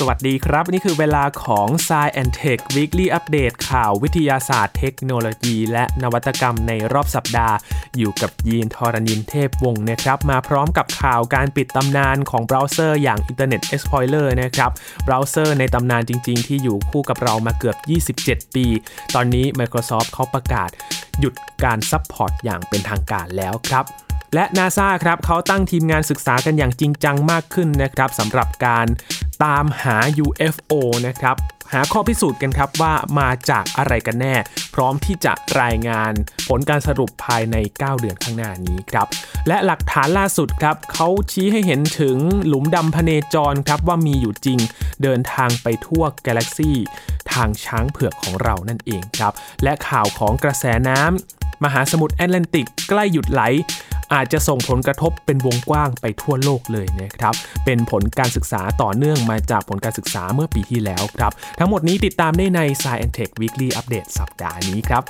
สวัสดีครับ นี่คือเวลาของ Sci and Tech Weekly Update ข่าววิทยาศาสตร์เทคโนโลยีและนวัตกรรมในรอบสัปดาห์ อยู่กับยีนทอรณินเทพวงศ์นะครับ มาพร้อมกับข่าวการปิดตำนานของเบราว์เซอร์อย่าง Internet Explorer นะครับเบราว์เซอร์ในตำนานจริง ๆ ที่อยู่คู่กับเรามาเกือบ 27 ปี ตอนนี้ Microsoft เขาประกาศหยุดการ support อย่างเป็นทางการแล้วครับ และ NASA ครับเขาตั้งทีมงานศึกษากันอย่างจริงจังมากขึ้นนะครับสำหรับการตามหา UFO นะครับหาข้อพิสูจน์กันครับว่ามาจากอะไรกันแน่ พร้อมที่จะรายงานผลการสรุปภายใน 9 เดือนข้างหน้านี้ครับและหลักฐานล่าสุดครับเขาชี้ให้เห็นถึงหลุมดำพเนจรครับว่ามีอยู่จริงเดินทางไปทั่วกาแล็กซีทางช้างเผือกของเรานั่นเองครับและข่าวของกระแสน้ำมหาสมุทรแอตแลนติกใกล้หยุดไหล อาจจะส่งผลกระทบเป็นวงกว้างไปทั่วโลกเลยนะครับ เป็นผลการศึกษาต่อเนื่องมาจากผลการศึกษาเมื่อปีที่แล้วครับ ทั้งหมดนี้ติดตามได้ใน Science Tech Weekly Update สัปดาห์นี้ครับ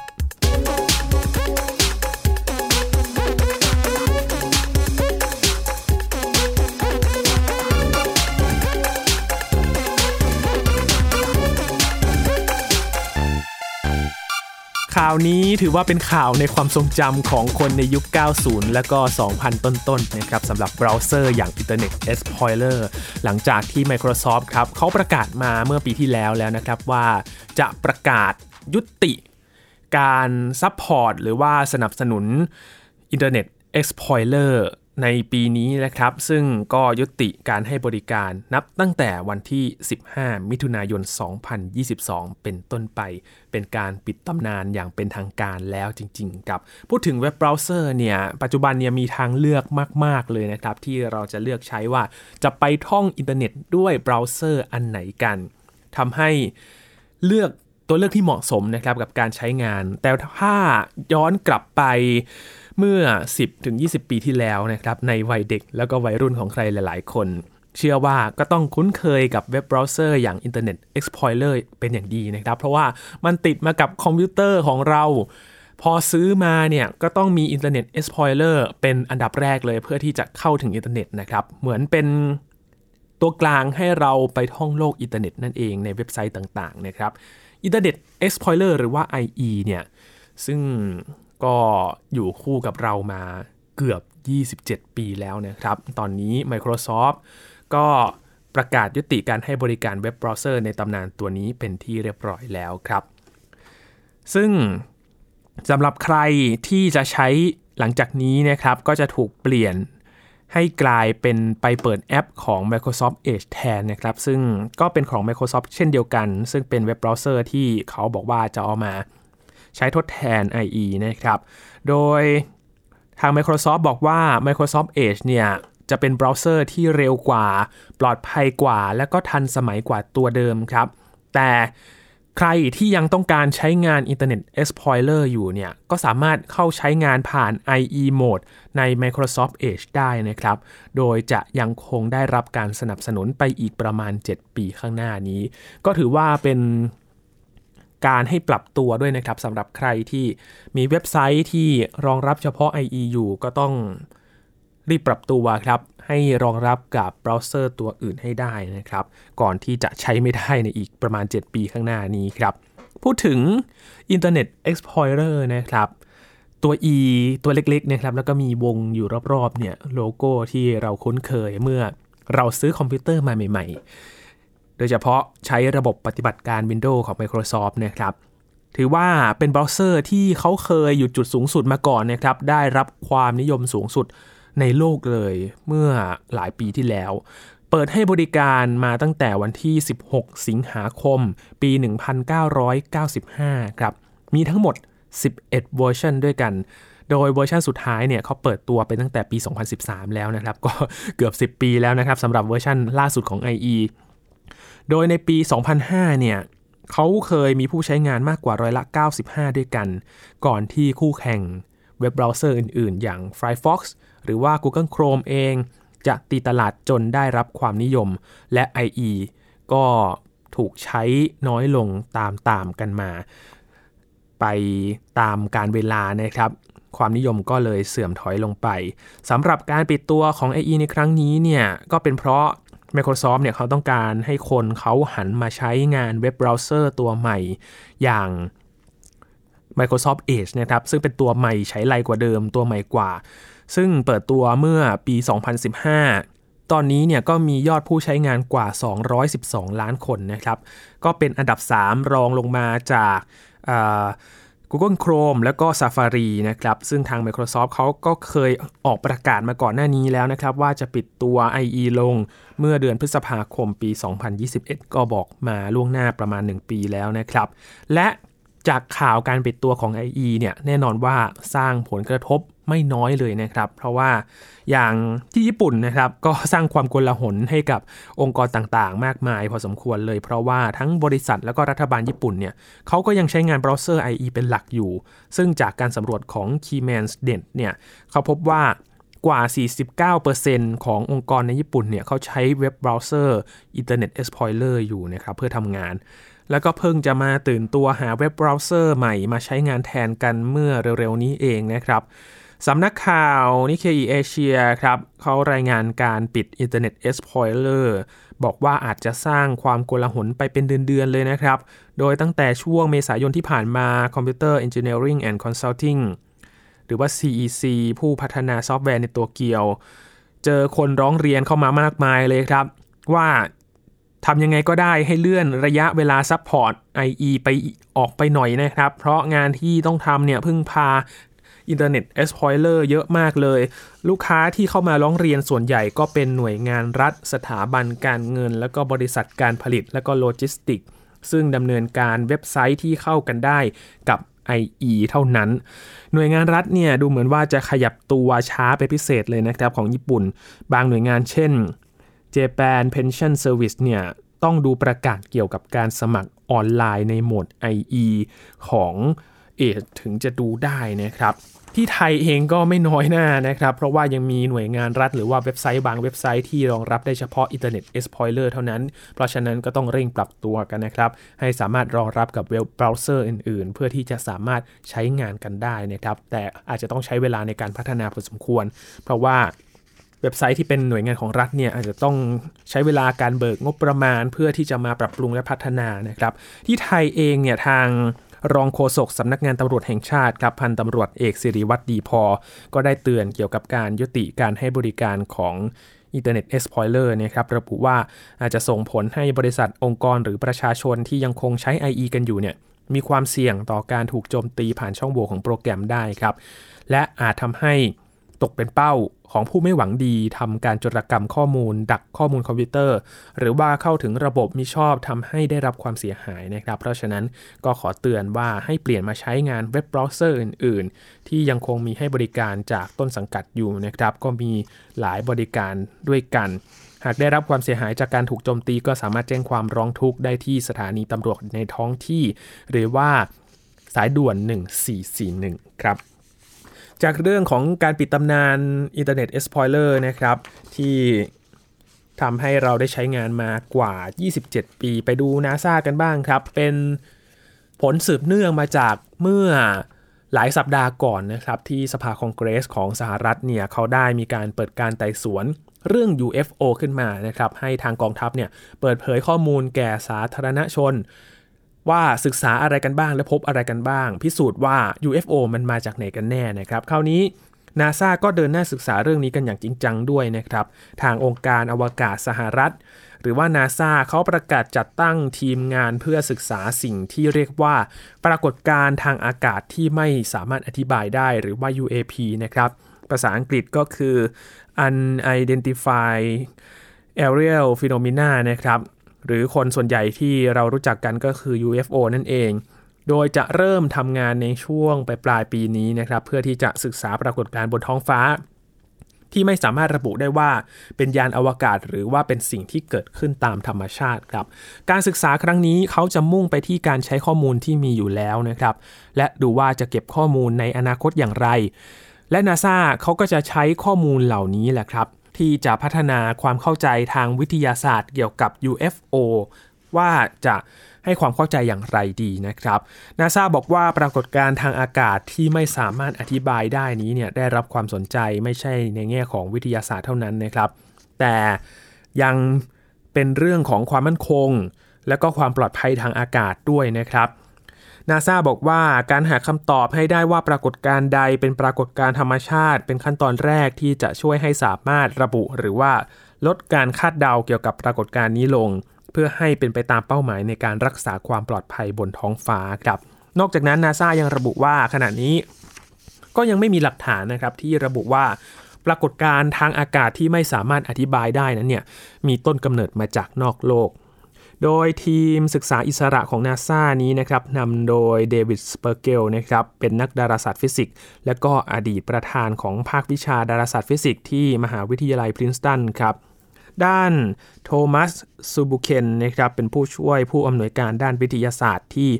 ข่าวนี้ถือว่าเป็นข่าวในความทรงจำของคนในยุค 90 และก็ 2000 ต้นๆนะครับสำหรับเบราว์เซอร์อย่าง Internet Explorer หลังจากที่ Microsoft ครับเขาประกาศมาเมื่อปีที่แล้วแล้วนะครับว่าจะประกาศยุติการ support หรือว่าสนับสนุน Internet Explorer ในปีนี้นะครับ ซึ่งก็ยุติการให้บริการนับตั้งแต่วันที่ 15 มิถุนายน 2022 เป็นต้นไป เป็นการปิดตำนานอย่างเป็นทางการแล้วจริงๆ ครับ พูดถึงเว็บเบราว์เซอร์เนี่ย ปัจจุบันเนี่ยมีทางเลือกมากๆเลยนะครับ ที่เราจะเลือกใช้ว่าจะไปท่องอินเทอร์เน็ตด้วยเบราว์เซอร์อันไหนกันทำให้เลือกตัวเลือกที่เหมาะสมนะครับกับการใช้งาน แต่ถ้าย้อนกลับไป เมื่อ 10-20 ปีที่แล้วนะครับในวัยเด็กแล้วก็วัยรุ่นของใครหลาย ๆ คน เชื่อว่าก็ต้องคุ้นเคยกับเว็บเบราว์เซอร์อย่าง Internet Explorer เป็นอย่างดีนะครับ เพราะว่ามันติดมากับคอมพิวเตอร์ของเรา พอซื้อมาเนี่ยก็ต้องมี Internet Explorer เป็นอันดับแรกเลยเพื่อที่จะเข้าถึงอินเทอร์เน็ตนะครับเหมือนเป็นตัวกลางให้เราไปท่องโลกอินเทอร์เน็ตนั่นเองในเว็บไซต์ต่าง ๆ นะครับ Internet Explorer หรือว่า IE เนี่ยซึ่ง ก็อยู่คู่กับเรามาเกือบ 27 ปีแล้วนะครับ ตอนนี้ Microsoft ก็ประกาศยุติการให้บริการเว็บเบราว์เซอร์ในตำนานตัวนี้เป็นที่เรียบร้อยแล้วครับ ซึ่งสำหรับใครที่จะใช้หลังจากนี้นะครับก็จะถูกเปลี่ยนให้กลายเป็นไปเปิดแอปของ Microsoft Edge แทนนะครับ ซึ่งก็เป็นของ Microsoft เช่นเดียวกัน ซึ่งเป็นเว็บเบราว์เซอร์ที่เขาบอกว่าจะเอามา ใช้ทดแทน IE นะครับ โดยทาง Microsoft บอกว่า Microsoft Edge เนี่ยจะเป็นเบราว์เซอร์ที่เร็วกว่า ปลอดภัยกว่า และก็ทันสมัยกว่าตัวเดิมครับ แต่ใครที่ยังต้องการใช้งาน Internet Explorer อยู่เนี่ย ก็สามารถเข้าใช้งานผ่าน IE Mode ใน Microsoft Edge ได้นะครับ โดยจะยังคงได้รับการสนับสนุนไปอีกประมาณ 7 ปีข้างหน้านี้ ก็ถือว่าเป็น การให้ปรับตัวด้วยนะครับสำหรับใครที่มีเว็บไซต์ที่รองรับเฉพาะ IE อยู่ก็ต้องรีบปรับตัวครับ ให้รองรับกับเบราว์เซอร์ตัวอื่นให้ได้นะครับ ก่อนที่จะใช้ไม่ได้ในอีกประมาณ 7 ปีข้างหน้านี้ครับ พูดถึง Internet Explorer นะครับตัว E ตัวเล็กๆนะครับแล้วก็มีวงอยู่รอบๆเนี่ยโลโก้ที่เราคุ้นเคยเมื่อเราซื้อคอมพิวเตอร์มาใหม่ โดยเฉพาะใช้ระบบปฏิบัติการ Windows ของ Microsoft นะครับ ถือว่าเป็นเบราว์เซอร์ที่เขาเคยอยู่จุดสูงสุดมาก่อนนะครับ ได้รับความนิยมสูงสุดในโลกเลยเมื่อหลายปีที่แล้ว เปิดให้บริการมาตั้งแต่วันที่ 16 สิงหาคม ปี 1995 ครับ มีทั้งหมด 11 เวอร์ชันด้วยกัน โดยเวอร์ชันสุดท้ายเนี่ยเขาเปิดตัวไปตั้งแต่ปี 2013 แล้วนะครับ ก็เกือบ 10 ปีแล้วนะครับสำหรับเวอร์ชันล่าสุดของ IE โดยในปี 2005 เนี่ยเขาเคยมีผู้ใช้งานมากกว่าร้อยละ 95 ด้วยกัน ก่อนที่คู่แข่งเว็บเบราว์เซอร์อื่นๆ อย่าง Firefox หรือว่า Google Chrome เอง จะตีตลาดจนได้รับความนิยม และ IE ก็ถูกใช้น้อยลงตามๆกันมา ไปตามการเวลานะครับ ความนิยมก็เลยเสื่อมถอยลงไปสำหรับการปิดตัวของ IE ในครั้งนี้เนี่ยก็เป็นเพราะ Microsoft เนี่ยเขาต้องการให้คนเขาหันมาใช้งานเว็บเบราว์เซอร์ตัวใหม่อย่าง Microsoft Edge นะครับ ซึ่งเป็นตัวใหม่ใช้ไรกว่าเดิมตัวใหม่กว่า ซึ่งเปิดตัวเมื่อปี 2015 ตอนนี้เนี่ยก็มียอดผู้ใช้งานกว่า 212 ล้านคนนะครับ ก็เป็นอันดับ 3 รองลงมาจาก Google Chrome แล้วก็ Safari นะครับ ซึ่งทาง Microsoft เขาก็เคยออกประกาศมาก่อนหน้านี้แล้วนะครับ ว่าจะปิดตัว IE ลงเมื่อเดือนพฤษภาคมปี 2021 ก็บอกมาล่วงหน้าประมาณ 1 ปีแล้วนะครับ และจากข่าวการปิดตัวของ IE เนี่ย แน่นอนว่าสร้างผลกระทบ ไม่น้อยเลยนะครับ เพราะว่าอย่างที่ญี่ปุ่นนะครับ ก็สร้างความกลาหนให้กับองค์กรต่างๆ มากมายพอสมควรเลย เพราะว่าทั้งบริษัทแล้วก็รัฐบาลญี่ปุ่นเนี่ยเขาก็ยังใช้งานเบราว์เซอร์ IE เป็นหลักอยู่ ซึ่งจากการสำรวจของ Keyman's Net เนี่ยเขาพบว่ากว่า 49%ขององค์กรในญี่ปุ่นเนี่ยเขาใช้เว็บเบราว์เซอร์ Internet Explorer อยู่นะครับเพื่อทำงาน แล้วก็เพิ่งจะมาตื่นตัวหาเว็บเบราว์เซอร์ใหม่มาใช้งานแทนกันเมื่อเร็วๆนี้เองนะครับ สำนักข่าว Nikkei Asia ครับเขารายงานการปิด Internet Explorer บอกว่าอาจจะสร้างความโกลาหลไปเป็นเดือนๆเลยนะครับ โดยตั้งแต่ช่วงเมษายนที่ผ่านมา Computer Engineering and Consulting หรือว่า CEC ผู้พัฒนาซอฟต์แวร์ในโตเกียว เจอคนร้องเรียนเข้ามามากมายเลยครับ ว่าทำยังไงก็ได้ให้เลื่อนระยะเวลา support IE ไปออกไปหน่อยนะครับ เพราะงานที่ต้องทำเนี่ยพึ่งพา Internet Explorer เยอะมากเลย ลูกค้าที่เข้ามาร้องเรียนส่วนใหญ่ก็เป็นหน่วยงานรัฐ สถาบันการเงิน แล้วก็บริษัทการผลิต แล้วก็โลจิสติก ซึ่งดำเนินการเว็บไซต์ที่เข้ากันได้กับ IE เท่านั้น หน่วยงานรัฐเนี่ยดูเหมือนว่าจะขยับตัวช้าไปพิเศษเลยนะครับของญี่ปุ่น บางหน่วยงานเช่น Japan Pension Service เนี่ยต้องดูประกาศเกี่ยวกับการสมัครออนไลน์ในโหมด IE ของ เอถึงจะดูได้นะครับ ที่ไทยเองก็ไม่น้อยหน้านะครับ เพราะว่ายังมีหน่วยงานรัฐหรือว่าเว็บไซต์บางเว็บไซต์ที่รองรับได้เฉพาะ Internet Explorer เท่านั้น เพราะฉะนั้นก็ต้องเร่งปรับตัวกันนะครับ ให้สามารถรองรับกับเว็บเบราว์เซอร์อื่น ๆ เพื่อที่จะสามารถใช้งานกันได้นะครับ แต่อาจจะต้องใช้เวลาในการพัฒนาพอสมควร เพราะว่าเว็บไซต์ที่เป็นหน่วยงานของรัฐเนี่ยอาจจะต้องใช้เวลาการเบิกงบประมาณ เพื่อที่จะมาปรับปรุงและพัฒนานะครับ ที่ไทยเองเนี่ยทาง รองโฆษกสำนักงานตำรวจแห่งชาติครับพันตำรวจเอกสิริวัตรดีพอ ก็ได้เตือนเกี่ยวกับการยุติการให้บริการของInternet Explorer นะครับระบุว่าอาจจะส่งผลให้บริษัทองค์กรหรือประชาชนที่ยังคงใช้ IE กันอยู่เนี่ยมีความเสี่ยงต่อการถูกโจมตีผ่านช่องโหว่ของโปรแกรมได้ครับ และอาจทำให้ ตกเป็นเป้าของผู้ไม่หวังดีทำการโจรกรรมข้อมูล ดักข้อมูลคอมพิวเตอร์ หรือว่าเข้าถึงระบบมิชอบทำให้ได้รับความเสียหายนะครับ เพราะฉะนั้นก็ขอเตือนว่าให้เปลี่ยนมาใช้งานเว็บเบราว์เซอร์อื่น ๆ ที่ยังคงมีให้บริการจากต้นสังกัดอยู่นะครับ ก็มีหลายบริการด้วยกัน หากได้รับความเสียหายจากการถูกโจมตี ก็สามารถแจ้งความร้องทุกข์ได้ที่สถานีตำรวจในท้องที่ หรือว่าสายด่วน 1441 ครับ จากเรื่องของการปิดตำนาน Internet Explorer นะครับที่ทำให้เราได้ใช้งานมากว่า 27 ปีไปดูนาซากันบ้างครับ เป็นผลสืบเนื่องมาจากเมื่อหลายสัปดาห์ก่อนนะครับที่สภาคองเกรสของสหรัฐเนี่ยเขาได้มีการเปิดการไต่สวนเรื่อง UFO ขึ้นมานะครับให้ทางกองทัพเนี่ยเปิดเผยข้อมูลแก่สาธารณชน ว่าศึกษาอะไรกันบ้างและพบอะไรกันบ้าง พิสูจน์ว่า UFO มันมาจากไหนกันแน่นะครับคราวนี้นาซาก็เดินหน้าศึกษาเรื่องนี้กันอย่างจริงจังด้วยนะครับ ทางองค์การอวกาศสหรัฐ หรือว่านาซาเขาประกาศจัดตั้งทีมงานเพื่อศึกษาสิ่งที่เรียกว่า ปรากฏการณ์ทางอากาศที่ไม่สามารถอธิบายได้หรือว่า UAP นะครับ ภาษาอังกฤษก็คือ unidentified aerial phenomena นะครับ หรือคนส่วนใหญ่ที่เรารู้จักกันก็คือ UFO นั่นเอง โดยจะเริ่มทำงานในช่วงปลายปลายปีนี้นะครับ เพื่อที่จะศึกษาปรากฏการณ์บนท้องฟ้า ที่ไม่สามารถระบุได้ว่าเป็นยานอวกาศหรือว่าเป็นสิ่งที่เกิดขึ้นตามธรรมชาติครับ การศึกษาครั้งนี้เขาจะมุ่งไปที่การใช้ข้อมูลที่มีอยู่แล้วนะครับ และดูว่าจะเก็บข้อมูลในอนาคตอย่างไรและนาซาเขาก็จะใช้ข้อมูลเหล่านี้แหละครับ ที่จะพัฒนาความเข้าใจทางวิทยาศาสตร์เกี่ยวกับ UFO ว่าจะให้ความเข้าใจอย่างไรดีนะครับ นาซาบอกว่าปรากฏการณ์ทางอากาศที่ไม่สามารถอธิบายได้นี้เนี่ยได้รับความสนใจไม่ใช่ในแง่ของวิทยาศาสตร์เท่านั้นนะครับ แต่ยังเป็นเรื่องของความมั่นคง และก็ความปลอดภัยทางอากาศด้วยนะครับ นาซาบอกว่าการหาคำตอบให้ได้ว่าปรากฏการณ์ใดเป็นปรากฏการณ์ธรรมชาติ เป็นขั้นตอนแรกที่จะช่วยให้สามารถระบุหรือว่าลดการคาดเดาเกี่ยวกับปรากฏการณ์นี้ลง เพื่อให้เป็นไปตามเป้าหมายในการรักษาความปลอดภัยบนท้องฟ้าครับนอกจากนั้นนาซายังระบุว่าขณะนี้ ก็ยังไม่มีหลักฐานนะครับที่ระบุว่าปรากฏการณ์ทางอากาศที่ไม่สามารถอธิบายได้นั้นเนี่ยมีต้นกำเนิดมาจากนอกโลก โดยทีมศึกษาอิสระของนาซานี้นะครับนำโดยเดวิดสเปอร์เกลนะครับเป็นนักดาราศาสตร์ฟิสิกส์และก็อดีตประธานของภาควิชาดาราศาสตร์ฟิสิกส์ที่มหาวิทยาลัยพรินสตันครับด้านโทมัสซูบูเคนนะครับเป็นผู้ช่วยผู้อำนวยการด้านวิทยาศาสตร์ที่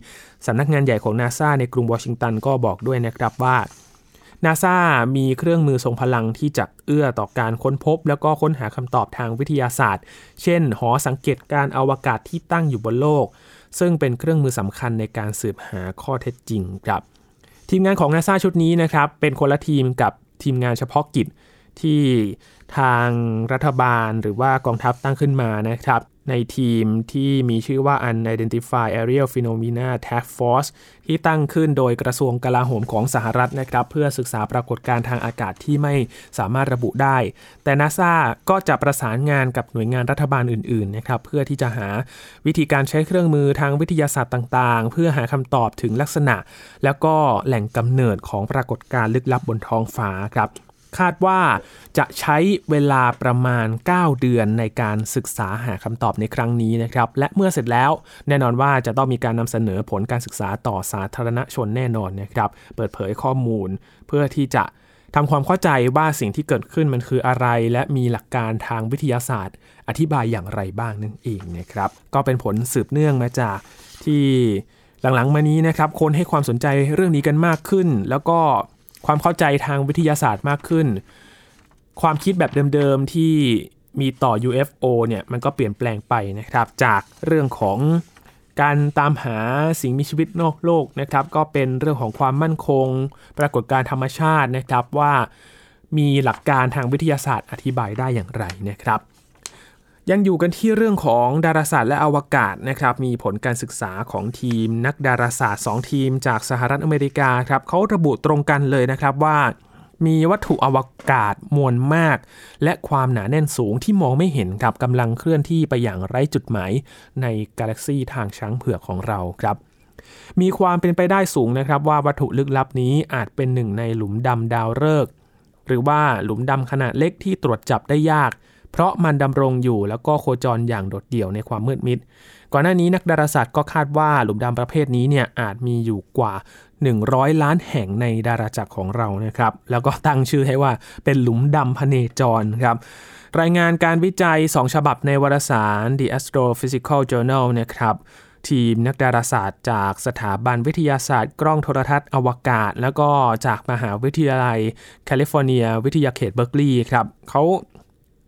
สำนักงานใหญ่ของนาซาในกรุงวอชิงตันก็บอกด้วยนะครับว่า นาซามีเครื่องมือทรงพลังที่จะเอื้อต่อการค้นพบ แล้วก็ค้นหาคำตอบทางวิทยาศาสตร์ เช่น หอสังเกตการอวกาศที่ตั้งอยู่บนโลก ซึ่งเป็นเครื่องมือสำคัญในการสืบหาข้อเท็จจริงครับ ทีมงานของนาซาชุดนี้นะครับ เป็นคนละทีมกับทีมงานเฉพาะกิจที่ทางรัฐบาลหรือว่ากองทัพตั้งขึ้นมานะครับ ในทีมที่มีชื่อว่า Unidentified Aerial Phenomena Task Force ที่ตั้งขึ้นโดยกระทรวงกลาโหมของสหรัฐนะครับ เพื่อศึกษาปรากฏการณ์ทางอากาศที่ไม่สามารถระบุได้ แต่นาซาก็จะประสานงานกับหน่วยงานรัฐบาลอื่นๆนะครับเพื่อที่จะหาวิธีการใช้เครื่องมือทางวิทยาศาสตร์ต่างๆ เพื่อหาคำตอบถึงลักษณะ แล้วก็แหล่งกำเนิดของปรากฏการณ์ลึกลับบนท้องฟ้าครับ คาดว่าจะใช้เวลาประมาณ 9 เดือนในการศึกษาหาคำตอบในครั้งนี้นะครับ และเมื่อเสร็จแล้วแน่นอนว่าจะต้องมีการนำเสนอผลการศึกษาต่อสาธารณชนแน่นอนนะครับ เปิดเผยข้อมูลเพื่อที่จะทำความเข้าใจว่าสิ่งที่เกิดขึ้นมันคืออะไร และมีหลักการทางวิทยาศาสตร์ อธิบายอย่างไรบ้างนั่นเองนะครับ ก็เป็นผลสืบเนื่องมาจากที่หลังๆ มานี้นะครับ คนให้ความสนใจเรื่องนี้กันมากขึ้น แล้วก็ ความเข้าใจทางวิทยาศาสตร์มากขึ้น ความคิดแบบเดิมๆที่มีต่อ UFO เนี่ยมันก็เปลี่ยนแปลงไปนะครับจากเรื่องของการตามหาสิ่งมีชีวิตนอกโลกนะครับ ก็เป็นเรื่องของความมั่นคง ปรากฏการธรรมชาตินะครับว่ามีหลักการทางวิทยาศาสตร์อธิบายได้อย่างไรนะครับ ยังอยู่กันที่เรื่องของดาราศาสตร์และอวกาศนะครับ มีผลการศึกษาของทีมนักดาราศาสตร์ 2 ทีมจากสหรัฐอเมริกาครับเขาระบุตรงกันเลยนะครับว่ามีวัตถุอวกาศมวลมาก และความหนาแน่นสูงที่มองไม่เห็นครับกำลังเคลื่อนที่ไปอย่างไร้จุดหมายในกาแล็กซีทางช้างเผือกของเราครับมีความเป็นไปได้สูงนะครับว่าวัตถุลึกลับนี้อาจเป็นหนึ่งในหลุมดำดาวฤกษ์หรือว่าหลุมดำขนาดเล็กที่ตรวจจับได้ยาก เพราะมันดำรงอยู่แล้วก็โคจรอย่างโดดเดี่ยวในความมืดมิด ก่อนหน้านี้นักดาราศาสตร์ก็คาดว่าหลุมดำประเภทนี้เนี่ยอาจมีอยู่กว่า 100 ล้านแห่งในดาราจักรของเรานะครับ แล้วก็ตั้งชื่อให้ว่าเป็นหลุมดำพเนจรครับรายงานการวิจัย 2 ฉบับในวารสาร The Astrophysical Journal นะครับทีมนักดาราศาสตร์จากสถาบันวิทยาศาสตร์ กล้องโทรทรรศน์อวกาศ แล้วก็จากมหาวิทยาลัย แคลิฟอร์เนีย วิทยาเขตเบอร์กลีย์ครับเขา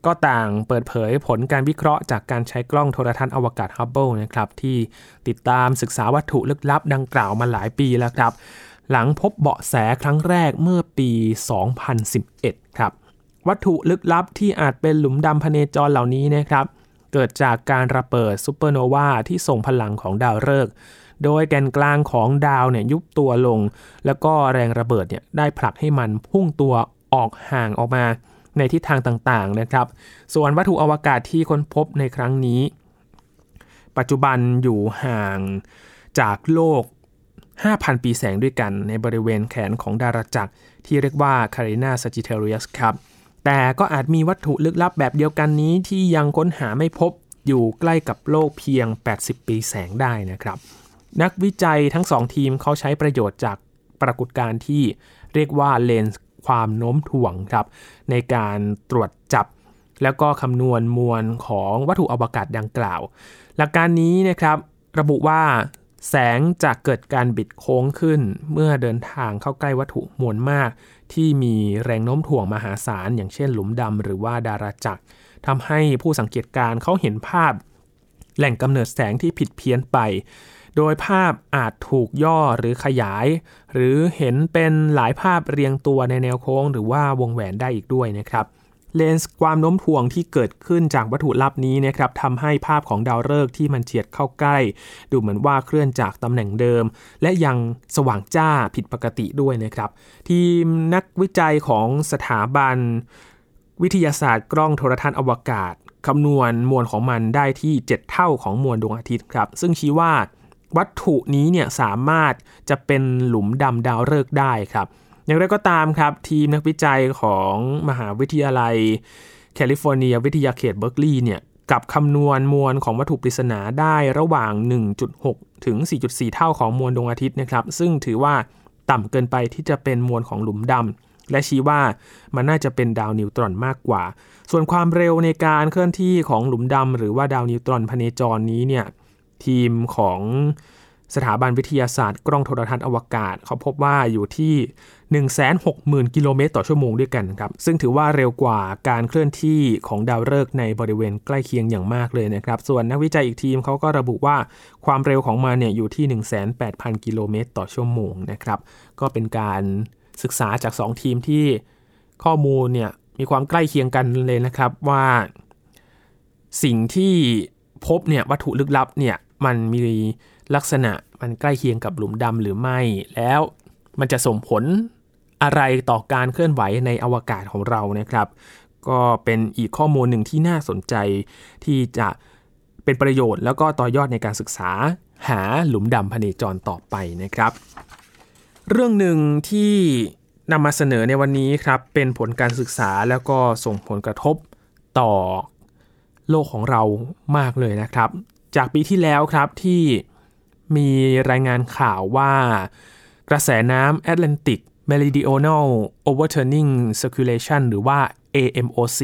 ก็ต่างเปิดเผยผลการวิเคราะห์จากการใช้กล้องโทรทรรศน์อวกาศฮับเบิลนะครับที่ติดตามศึกษาวัตถุลึกลับดังกล่าวมาหลายปีแล้วครับ หลังพบเบาะแสครั้งแรกเมื่อปี 2011 ครับ วัตถุลึกลับที่อาจเป็นหลุมดำพเนจรเหล่านี้นะครับ เกิดจากการระเบิดซูเปอร์โนวาที่ส่งพลังของดาวฤกษ์โดยแกนกลางของดาวเนี่ยยุบตัวลง แล้วก็แรงระเบิดเนี่ยได้ผลักให้มันพุ่งตัวออกห่างออกมา ในทิศทางต่างๆนะครับ ส่วนวัตถุอวกาศที่ค้นพบในครั้งนี้ ปัจจุบันอยู่ห่างจากโลก 5,000 ปีแสงด้วยกันในบริเวณแขนของดาราจักร ที่เรียกว่า Carina Sagittarius ครับ แต่ก็อาจมีวัตถุลึกลับแบบเดียวกันนี้ที่ยังค้นหาไม่พบอยู่ใกล้กับโลกเพียง 80 ปีแสงได้นะครับ นักวิจัยทั้งสองทีมเขาใช้ประโยชน์จากปรากฏการณ์ที่เรียกว่าเลนส์ ความโน้มถ่วงครับในการตรวจจับ แล้วก็คำนวณมวลของวัตถุอวกาศดังกล่าว หลักการนี้นะครับระบุว่าแสงจะเกิดการบิดโค้งขึ้น เมื่อเดินทางเข้าใกล้วัตถุมวลมาก ที่มีแรงโน้มถ่วงมหาศาล อย่างเช่นหลุมดำหรือว่าดาราจักรทำให้ผู้สังเกตการเขาเห็นภาพ แหล่งกำเนิดแสงที่ผิดเพี้ยนไป โดยภาพอาจถูกย่อหรือขยาย หรือเห็นเป็นหลายภาพเรียงตัวในแนวโค้ง หรือว่าวงแหวนได้อีกด้วยนะครับเลนส์ความโน้มถ่วงที่เกิดขึ้นจากวัตถุลับนี้นะครับทำให้ภาพของดาวฤกษ์ที่มันเฉียดเข้าใกล้ ดูเหมือนว่าเคลื่อนจากตำแหน่งเดิม และยังสว่างจ้าผิดปกติด้วยนะครับ ทีมนักวิจัยของสถาบัน วิทยาศาสตร์กล้องโทรทัศน์อวกาศคำนวณมวลของมันได้ที่ 7 เท่าของมวลดวงอาทิตย์ครับ ซึ่งชี้ว่า วัตถุนี้เนี่ยสามารถจะเป็นหลุมดำดาวฤกษ์ได้ครับ อย่างไรก็ตามครับ ทีมนักวิจัยของมหาวิทยาลัย แคลิฟอร์เนีย วิทยาเขตเบิร์กลีย์เนี่ยกลับคำนวณมวลของวัตถุปริศนาได้ระหว่าง 1.6 ถึง 4.4 เท่าของมวลดวงอาทิตย์นะครับ ซึ่งถือว่าต่ำเกินไปที่จะเป็นมวลของหลุมดำและชี้ว่ามันน่าจะเป็นดาวนิวตรอนมากกว่า ส่วนความเร็วในการเคลื่อนที่ของหลุมดำหรือว่าดาวนิวตรอนพเนจรนี้เนี่ย ทีมของสถาบันวิทยาศาสตร์กล้องโทรทัศน์อวกาศ เขาพบว่าอยู่ที่ 160,000 กิโลเมตรต่อชั่วโมงด้วยกันครับ ซึ่งถือว่าเร็วกว่าการเคลื่อนที่ของดาวฤกษ์ในบริเวณใกล้เคียงอย่างมากเลยนะครับ ส่วนนักวิจัยอีกทีมเขาก็ระบุว่าความเร็วของมันเนี่ยอยู่ที่ 18,000 กิโลเมตรต่อชั่วโมงนะครับ ก็เป็นการศึกษาจาก 2 ทีมที่ข้อมูลเนี่ยมีความใกล้เคียงกันเลยนะครับว่า สิ่งที่พบเนี่ยวัตถุลึกลับเนี่ย มันมีลักษณะมันใกล้เคียงกับหลุมดำหรือไม่ แล้วมันจะส่งผลอะไรต่อการเคลื่อนไหวในอวกาศของเรานะครับ ก็เป็นอีกข้อมูลหนึ่งที่น่าสนใจที่จะเป็นประโยชน์แล้วก็ต่อยอดในการศึกษาหาหลุมดำพเนจรต่อไปนะครับ เรื่องหนึ่งที่นำมาเสนอในวันนี้ครับเป็นผลการศึกษาแล้วก็ส่งผลกระทบต่อโลกของเรามากเลยนะครับ จากปีที่แล้วครับที่มีรายงานข่าวว่ากระแสน้ำแอตแลนติก Meridional Overturning Circulation หรือว่า AMOC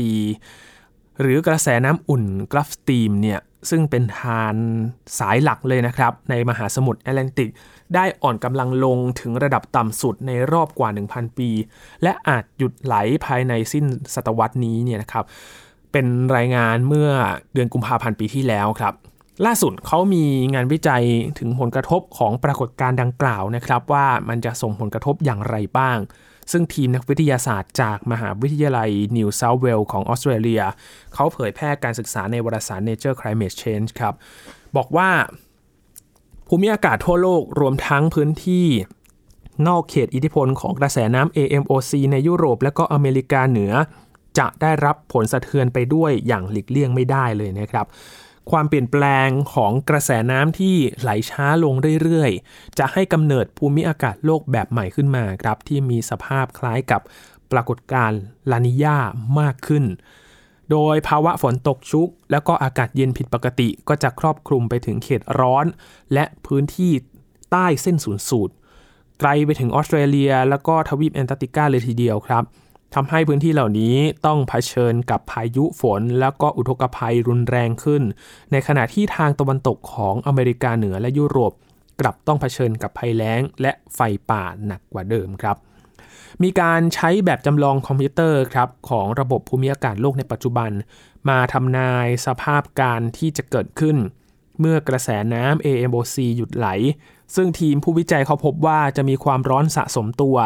หรือกระแสน้ำอุ่นกราฟสตีมเนี่ยซึ่งเป็นทานสายหลักเลยนะครับ ในมหาสมุทรแอตแลนติก ได้อ่อนกำลังลงถึงระดับต่ำสุดในรอบกว่า 1,000 ปี และอาจหยุดไหลภายในสิ้นศตวรรษนี้เนี่ยนะครับ เป็นรายงานเมื่อเดือนกุมภาพันธ์ปีที่แล้วครับ ล่าสุดเขามีงานวิจัยถึงผลกระทบของปรากฏการณ์ดังกล่าวนะครับ ว่ามันจะส่งผลกระทบอย่างไรบ้าง ซึ่งทีมนักวิทยาศาสตร์จากมหาวิทยาลัยนิวเซาท์เวลของออสเตรเลียเขาเผยแพร่การศึกษาในวารสาร Nature Climate Change ครับ บอกว่า ภูมิอากาศทั่วโลกรวมทั้งพื้นที่นอกเขตอิทธิพลของกระแสน้ำ AMOC ในยุโรปและก็อเมริกาเหนือ จะได้รับผลสะเทือนไปด้วยอย่างหลีกเลี่ยงไม่ได้เลยนะครับ ความเปลี่ยนแปลงของกระแสน้ำที่ไหลช้าลงเรื่อยๆ จะให้กำเนิดภูมิอากาศโลกแบบใหม่ขึ้นมาครับที่มีสภาพคล้ายกับปรากฏการณ์ลานิญามากขึ้น โดยภาวะฝนตกชุก แล้วก็อากาศเย็นผิดปกติก็จะครอบคลุมไปถึงเขตร้อน และพื้นที่ใต้เส้นศูนย์สูตรไกลไปถึงออสเตรเลีย แล้วก็ทวีปแอนตาร์กติกาเลยทีเดียวครับ ทำให้พื้นที่เหล่านี้ต้องเผชิญกับพายุฝน แล้วก็อุทกภัยรุนแรงขึ้น ในขณะที่ทางตะวันตกของอเมริกาเหนือและยุโรป กลับต้องเผชิญกับภัยแล้ง และไฟป่าหนักกว่าเดิมครับ มีการใช้แบบจำลองคอมพิวเตอร์ครับของระบบภูมิอากาศโลกในปัจจุบัน มาทำนายสภาพการที่จะเกิดขึ้น เมื่อกระแสน้ำ AMOC หยุดไหล ซึ่งทีมผู้วิจัยเขาพบว่าจะมีความร้อนสะสมตัว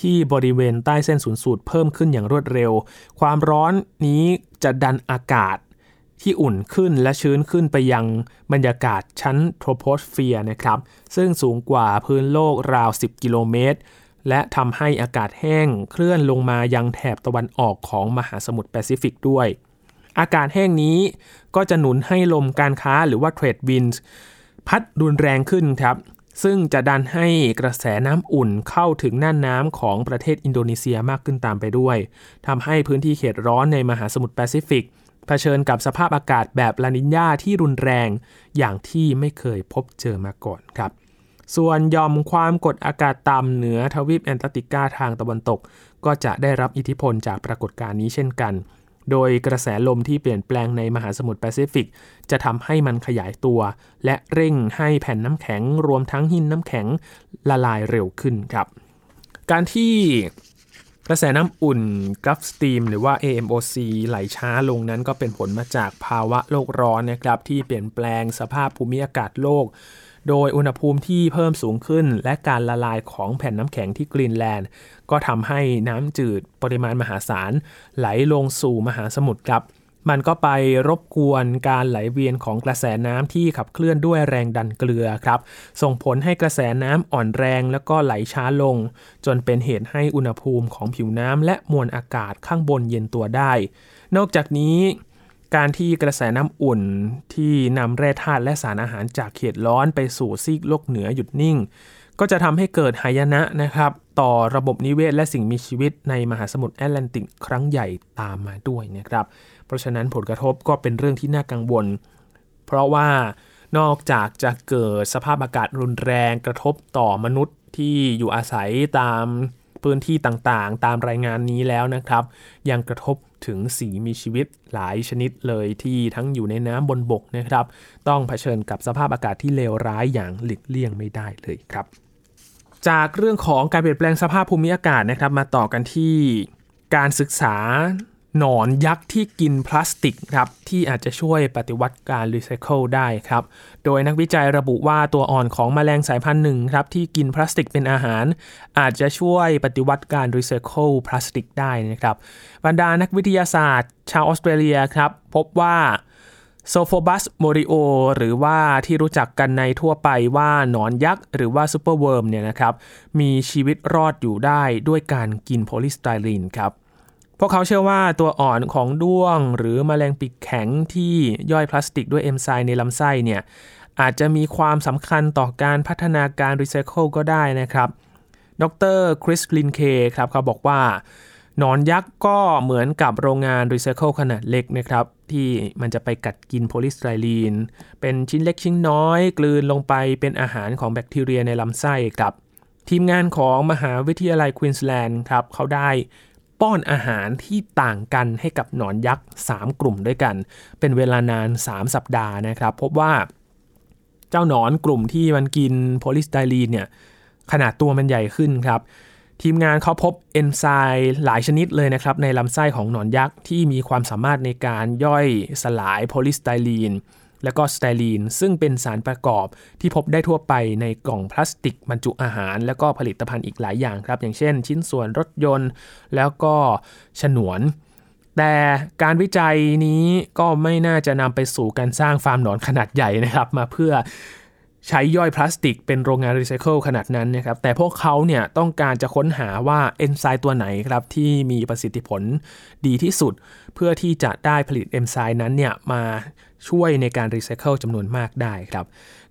ที่บริเวณใต้เส้นศูนย์สูตรเพิ่มขึ้นอย่างรวดเร็ว ความร้อนนี้จะดันอากาศที่อุ่นขึ้นและชื้นขึ้นไปยังบรรยากาศชั้นโทรโพสเฟียร์นะครับ ซึ่งสูงกว่าพื้นโลกราว 10 กิโลเมตร และทำให้อากาศแห้งเคลื่อนลงมายังแถบตะวันออกของมหาสมุทรแปซิฟิกด้วย อากาศแห้งนี้ก็จะหนุนให้ลมการค้าหรือว่า trade wind พัดรุนแรงขึ้นครับ ซึ่งจะดันให้กระแสน้ำอุ่นเข้าถึงน่านน้ำของประเทศอินโดนีเซียมากขึ้นตามไปด้วยทำให้พื้นที่เขตร้อนในมหาสมุทรแปซิฟิกเผชิญกับสภาพอากาศแบบลานิญญาที่รุนแรงอย่างที่ไม่เคยพบเจอมาก่อนครับ ส่วนยอมความกดอากาศต่ำเหนือทวีปแอนตาร์กติกาทางตะวันตก ก็จะได้รับอิทธิพลจากปรากฏการณ์นี้เช่นกัน โดยกระแสลมที่เปลี่ยนแปลงในมหาสมุทรแปซิฟิก จะทำให้มันขยายตัว และเร่งให้แผ่นน้ำแข็งรวมทั้งหินน้ำแข็งละลายเร็วขึ้นครับ การที่กระแสน้ำอุ่นกราฟสตีมหรือว่า AMOC ไหลช้าลงนั้นก็เป็นผลมาจากภาวะโลกร้อนนะครับที่เปลี่ยนแปลงสภาพภูมิอากาศโลก โดยอุณหภูมิที่เพิ่มสูงขึ้น และการละลายของแผ่นน้ำแข็งที่กรีนแลนด์ ก็ทำให้น้ำจืดปริมาณมหาศาล ไหลลงสู่มหาสมุทรครับ มันก็ไปรบกวนการไหลเวียนของกระแสน้ำที่ขับเคลื่อนด้วยแรงดันเกลือครับ ส่งผลให้กระแสน้ำอ่อนแรงแล้วก็ไหลช้าลง จนเป็นเหตุให้อุณหภูมิของผิวน้ำและมวลอากาศข้างบนเย็นตัวได้ นอกจากนี้ การที่กระแสน้ำอุ่นที่นำแร่ธาตุและสารอาหารจากเขตร้อนไปสู่ซีกโลกเหนือหยุดนิ่ง ก็จะทำให้เกิดหายนะนะครับ ต่อระบบนิเวศและสิ่งมีชีวิตในมหาสมุทรแอตแลนติกครั้งใหญ่ตามมาด้วยนะครับ เพราะฉะนั้นผลกระทบก็เป็นเรื่องที่น่ากังวล เพราะว่านอกจากจะเกิดสภาพอากาศรุนแรงกระทบต่อมนุษย์ที่อยู่อาศัยตาม พื้นที่ต่างๆ ตามรายงานนี้แล้วนะครับ ยังกระทบถึงสีมีชีวิตหลายชนิดเลยที่ทั้งอยู่ในน้ำบนบกนะครับ ต้องเผชิญกับสภาพอากาศที่เลวร้ายอย่างหลีกเลี่ยงไม่ได้เลยครับ จากเรื่องของการเปลี่ยนแปลงสภาพภูมิอากาศนะครับ มาต่อกันที่การศึกษา หนอนยักษ์ที่กินพลาสติกครับที่อาจจะช่วยปฏิวัติการรีไซเคิลได้ครับ โดยนักวิจัยระบุว่าตัวอ่อนของแมลงสายพันธุ์หนึ่งครับที่กินพลาสติกเป็นอาหาร อาจจะช่วยปฏิวัติการรีไซเคิลพลาสติกได้นะครับบรรดานักวิทยาศาสตร์ ชาวออสเตรเลียครับพบว่าZophobas morio หรือว่าที่รู้จักกันในทั่วไปว่าหนอนยักษ์ หรือว่า superworm เนี่ยนะครับมีชีวิตรอดอยู่ได้ด้วยการกินโพลีสไตรีนครับ พวกเขาเชื่อว่าตัวอ่อนของด้วง หรือแมลงปีกแข็งที่ย่อยพลาสติกด้วยเอนไซม์ในลำไส้เนี่ยอาจจะมีความสำคัญต่อการพัฒนาการรีไซเคิลก็ได้นะครับ ดรคริสลินเคครับเขาบอกว่า หนอนยักษ์ก็เหมือนกับโรงงานรีไซเคิลขนาดเล็กนะครับ ที่มันจะไปกัดกินโพลีสไตรีน เป็นชิ้นเล็กชิ้นน้อย กลืนลงไปเป็นอาหารของแบคทีเรียในลำไส้ครับ ทีมงานของมหาวิทยาลัยควีนสแลนด์ครับเขาได้ ป้อนอาหารที่ต่างกันให้กับหนอนยักษ์ 3 กลุ่มด้วยกัน เป็นเวลานาน 3 สัปดาห์นะครับ พบว่าเจ้าหนอนกลุ่มที่มันกินโพลิสไตรีนเนี่ยขนาดตัวมันใหญ่ขึ้นครับ ทีมงานเขาพบเอนไซม์หลายชนิดเลยนะครับ ในลำไส้ของหนอนยักษ์ที่มีความสามารถในการย่อยสลายโพลิสไตรีน และก็สเตรีน ซึ่งเป็นสารประกอบที่พบได้ทั่วไปในกล่องพลาสติกบรรจุอาหาร และก็ผลิตภัณฑ์อีกหลายอย่างครับ อย่างเช่น ชิ้นส่วนรถยนต์ แล้วก็ฉนวน แต่การวิจัยนี้ก็ไม่น่าจะนำไปสู่การสร้างฟาร์มหนอนขนาดใหญ่นะครับมาเพื่อใช้ย่อยพลาสติกเป็นโรงงานรีไซเคิลขนาดนั้นนะครับแต่พวกเขาเนี่ยต้องการจะค้นหาว่าเอนไซม์ตัวไหนครับที่มีประสิทธิผลดีที่สุด เพื่อที่จะได้ผลิตเอนไซม์นั้นเนี่ยมา ช่วยในการรีไซเคิลจำนวนมากได้ครับ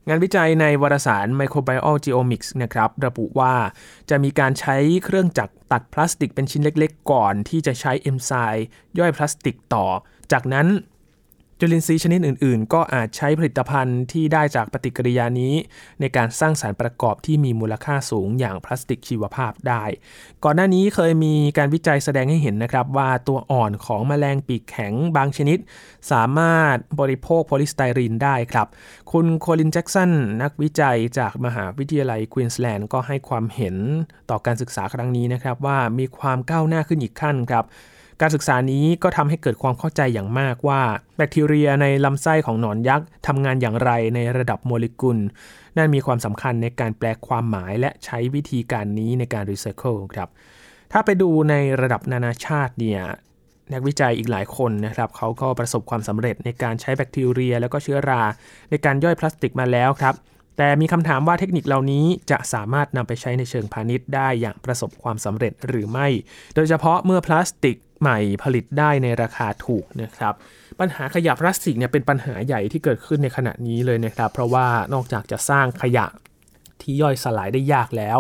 งานวิจัยในวารสาร Microbial Genomics นะครับระบุว่าจะมีการใช้เครื่องจักรตัดพลาสติกเป็นชิ้นเล็กๆ ก่อนที่จะใช้เอนไซม์ย่อยพลาสติกต่อ จากนั้น จุลินทรีย์ชนิดอื่นๆ ก็อาจใช้ผลิตภัณฑ์ที่ได้จากปฏิกิริยานี้ ในการสร้างสารประกอบที่มีมูลค่าสูงอย่างพลาสติกชีวภาพได้ ก่อนหน้านี้เคยมีการวิจัยแสดงให้เห็นนะครับ ว่าตัวอ่อนของแมลงปีกแข็งบางชนิด สามารถบริโภคโพลิสไตรีนได้ครับ คุณโคลินแจ็กสันนักวิจัยจากมหาวิทยาลัยควีนสแลนด์ก็ให้ความเห็นต่อการศึกษาครั้งนี้นะครับว่ามีความก้าวหน้าขึ้นอีกขั้นครับ การศึกษานี้ก็ทำให้เกิดความเข้าใจอย่างมากว่า แบคทีเรียในลำไส้ของหนอนยักษ์ทำงานอย่างไรในระดับโมเลกุล นั่นมีความสำคัญในการแปลความหมายและใช้วิธีการนี้ในการรีไซเคิลครับ ถ้าไปดูในระดับนานาชาติเนี่ยนักวิจัยอีกหลายคนนะครับเขาก็ประสบความสำเร็จในการใช้แบคทีเรีย แล้วก็เชื้อรา ในการย่อยพลาสติกมาแล้วครับแต่มีคำถามว่าเทคนิคเหล่านี้จะสามารถนำไปใช้ในเชิงพาณิชย์ได้อย่างประสบความสำเร็จหรือไม่ โดยเฉพาะเมื่อพลาสติก ใหม่ผลิตได้ในราคาถูกนะครับ ปัญหาขยะพลาสติกเนี่ยเป็นปัญหาใหญ่ที่เกิดขึ้นในขณะนี้เลยนะครับ เพราะว่านอกจากจะสร้างขยะที่ย่อยสลายได้ยากแล้ว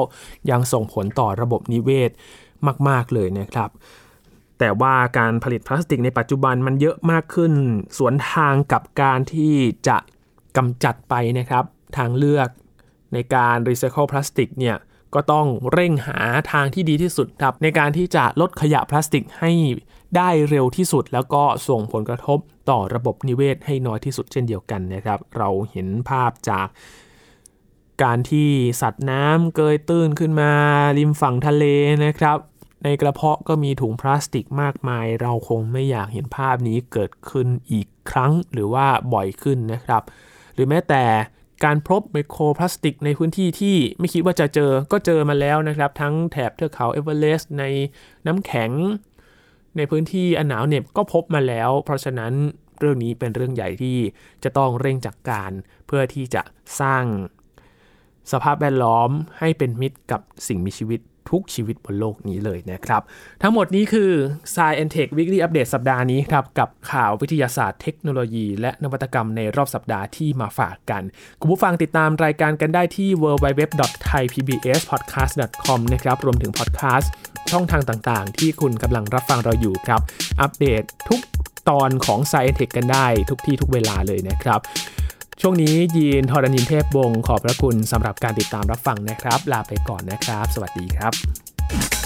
ยังส่งผลต่อระบบนิเวศมาก ๆ เลยนะครับ แต่ว่าการผลิตพลาสติกในปัจจุบันมันเยอะมากขึ้น สวนทางกับการที่จะกำจัดไปนะครับ ทางเลือกในการรีไซเคิลพลาสติกเนี่ย ก็ต้องเร่งหาทางที่ดีที่สุดครับในการที่จะลดขยะพลาสติกให้ได้เร็วที่สุด แล้วก็ส่งผลกระทบต่อระบบนิเวศให้น้อยที่สุดเช่นเดียวกันนะครับ เราเห็นภาพจากการที่สัตว์น้ำเกยตื้นขึ้นมาริมฝั่งทะเลนะครับ ในกระเพาะก็มีถุงพลาสติกมากมาย เราคงไม่อยากเห็นภาพนี้เกิดขึ้นอีกครั้งหรือว่าบ่อยขึ้นนะครับ หรือแม้แต่ การพบไมโครพลาสติกในพื้นที่ที่ไม่คิดว่าจะเจอก็เจอมาแล้วนะครับ ทั้งแถบเทือกเขาเอเวอเรสต์ในน้ำแข็ง ในพื้นที่อันหนาวเหน็บก็พบมาแล้ว เพราะฉะนั้นเรื่องนี้เป็นเรื่องใหญ่ที่จะต้องเร่งจัดกการเพื่อที่จะสร้างสภาพแวดล้อมให้เป็นมิตรกับสิ่งมีชีวิต ทุกชีวิตบนโลกนี้เลยนะครับ ทั้งหมดนี้คือ Science and Tech Weekly Update สัปดาห์นี้ครับ กับข่าววิทยาศาสตร์เทคโนโลยี และนวัตกรรมในรอบสัปดาห์ที่มาฝากกัน คุณผู้ฟังติดตามรายการกันได้ที่ www.thaipbspodcast.com นะครับ รวมถึงพอดแคสต์ช่องทางต่างๆ ที่คุณกำลังรับฟังเราอยู่ครับ อัปเดตทุกตอนของ Science Tech กันได้ทุกที่ทุกเวลาเลยนะครับ ช่วงนี้ยีนทอรณินเทพวงขอบพระคุณสำหรับการติดตามรับฟังนะครับ ลาไปก่อนนะครับ สวัสดีครับ